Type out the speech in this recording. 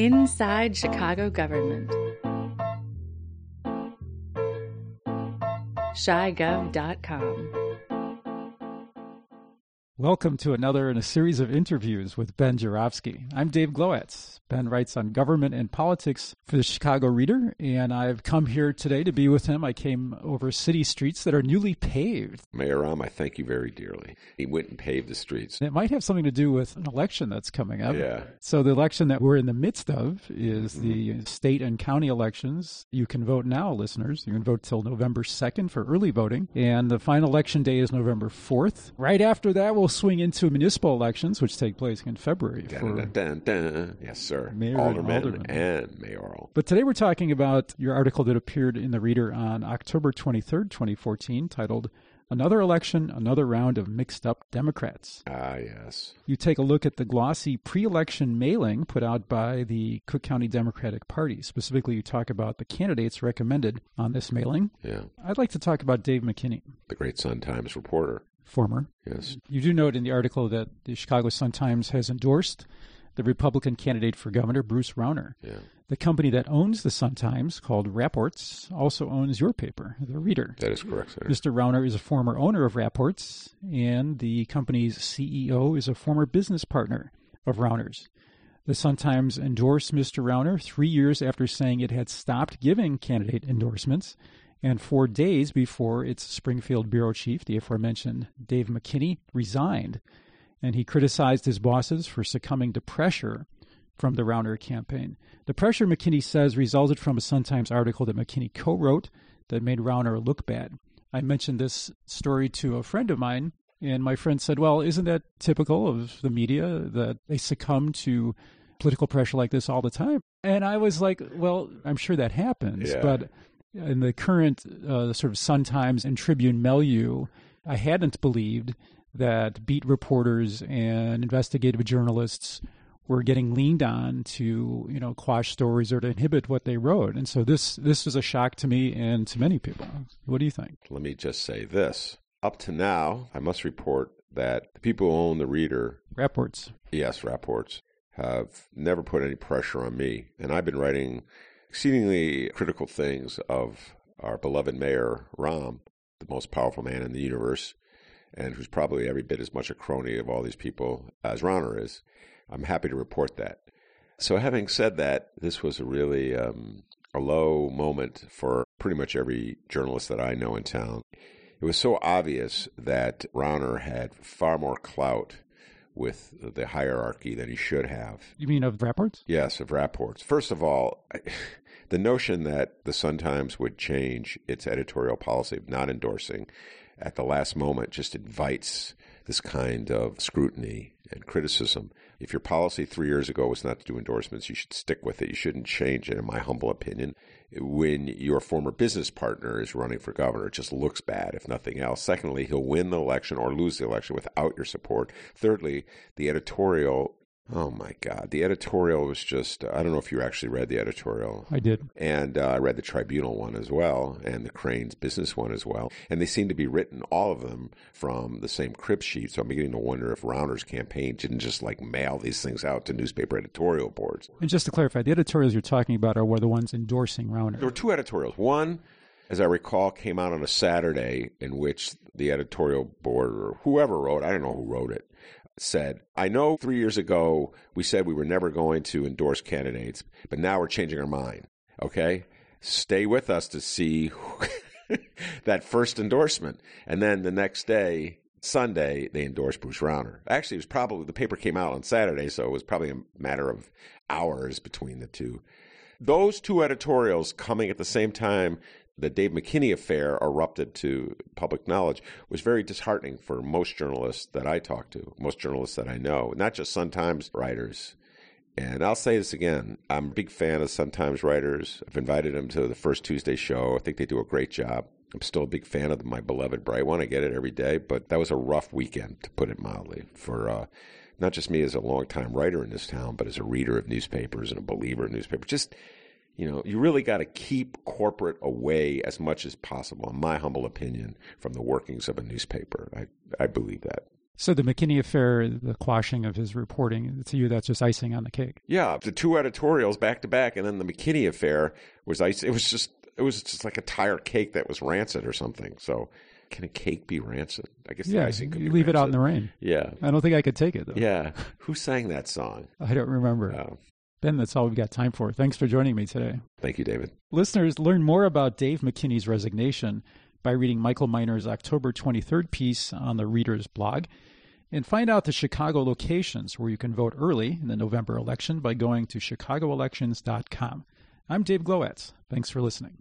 Inside Chicago Government. ChiGov.com. Welcome to another in a series of interviews with Ben Joravsky. I'm Dave Glowacz. Ben writes on government and politics for the Chicago Reader, and I've come here today to be with him. I came over city streets that are newly paved. Mayor Rahm, I thank you very dearly. He went and paved the streets. It might have something to do with an election that's coming up. Yeah. So the election that we're in the midst of is mm-hmm. the state and county elections. You can vote now, listeners. You can vote till November 2nd for early voting, and the final election day is November 4th. Right after that, we'll swing into municipal elections, which take place in February. Dun, for- dun, dun. Yes, sir. Mayor and Alderman alderman. and mayoral. But today we're talking about your article that appeared in the Reader on October 23rd, 2014, titled Another Election, Another Round of Mixed Up Democrats. Ah, yes. You take a look at the glossy pre election mailing put out by the Cook County Democratic Party. Specifically, you talk about the candidates recommended on this mailing. Yeah. I'd like to talk about Dave McKinney, The great Sun Times reporter. Former. Yes. You do note in the article that the Chicago Sun-Times has endorsed the Republican candidate for governor, Bruce Rauner. Yeah. The company that owns the Sun-Times, called Wrapports, also owns your paper, The Reader. That is correct, sir. Mr. Rauner is a former owner of Wrapports, and the company's CEO is a former business partner of Rauner's. The Sun-Times endorsed Mr. Rauner three years after saying it had stopped giving candidate endorsements, and four days before its Springfield bureau chief, the aforementioned Dave McKinney, resigned. And he criticized his bosses for succumbing to pressure from the Rauner campaign. The pressure, McKinney says, resulted from a Sun-Times article that McKinney co-wrote that made Rauner look bad. I mentioned this story to a friend of mine, and my friend said, Well, isn't that typical of the media that they succumb to political pressure like this all the time? And I was like, Well, I'm sure that happens, Yeah. but in the current uh, sort of Sun Times and Tribune milieu, I hadn't believed that beat reporters and investigative journalists were getting leaned on to you know quash stories or to inhibit what they wrote and so this this was a shock to me and to many people what do you think Let me just say this. Up to now, I must report that the people who own the reader, Wrapports yes, Wrapports, have never put any pressure on me. And I've been writing exceedingly critical things of our beloved mayor, Rahm, the most powerful man in the universe, and who's probably every bit as much a crony of all these people as Rauner is. I'm happy to report that. So, having said that, this was a really um, a low moment for pretty much every journalist that I know in town. It was so obvious that Rauner had far more clout with the hierarchy than he should have. you mean of Wrapports Yes, of Wrapports. First of all, the notion that the Sun Times would change its editorial policy of not endorsing at the last moment just invites this kind of scrutiny and criticism. If your policy three years ago was not to do endorsements, you should stick with it. You shouldn't change it, in my humble opinion. When your former business partner is running for governor, it just looks bad, if nothing else. Secondly, he'll win the election or lose the election without your support. Thirdly, the editorial Oh my God. The editorial was just, I don't know if you actually read the editorial. i did And uh, I read the Tribune one as well, and the Crain's business one as well. And they seem to be written, all of them, from the same crib sheet. So I'm beginning to wonder if Rauner's campaign didn't just like mail these things out to newspaper editorial boards. and just to clarify the editorials you're talking about are were the ones endorsing Rounder. There were two editorials. One, as I recall, came out on a Saturday in which the editorial board or whoever wrote, I don't know who wrote it, said, I know three years ago we said we were never going to endorse candidates, but now we're changing our mind. Okay? Stay with us to see that first endorsement. And then the next day, Sunday, they endorsed Bruce Rauner. Actually, it was probably, the paper came out on Saturday, so it was probably a matter of hours between the two. Those two editorials coming at the same time the Dave McKinney affair erupted to public knowledge was very disheartening for most journalists that I talk to, most journalists that I know, not just Sun Times writers. And I'll say this again I'm a big fan of Sun Times writers. I've invited them to the first Tuesday show. I think they do a great job. I'm still a big fan of my beloved Bright One. I get it every day, but that was a rough weekend, to put it mildly, for uh, not just me as a longtime writer in this town, but as a reader of newspapers and a believer in newspapers. Just you know, you really got to keep corporate away as much as possible, in my humble opinion, from the workings of a newspaper. I, I believe that. So the McKinney affair, the quashing of his reporting, to you, that's just icing on the cake. Yeah, the two editorials back to back, and then the McKinney affair was ice. It was just it was just like a tire cake that was rancid or something. So can a cake be rancid? I guess the Yeah, icing could you be leave it out in the rain. Yeah, I don't think I could take it, though. yeah. Who sang that song? I don't remember. Oh, Ben, that's all we've got time for. Thanks for joining me today. thank you, David. Listeners, learn more about Dave McKinney's resignation by reading Michael Miner's October 23rd piece on the Reader's blog. And find out the Chicago locations where you can vote early in the November election by going to chicagoelections.com. I'm Dave Glowacz. Thanks for listening.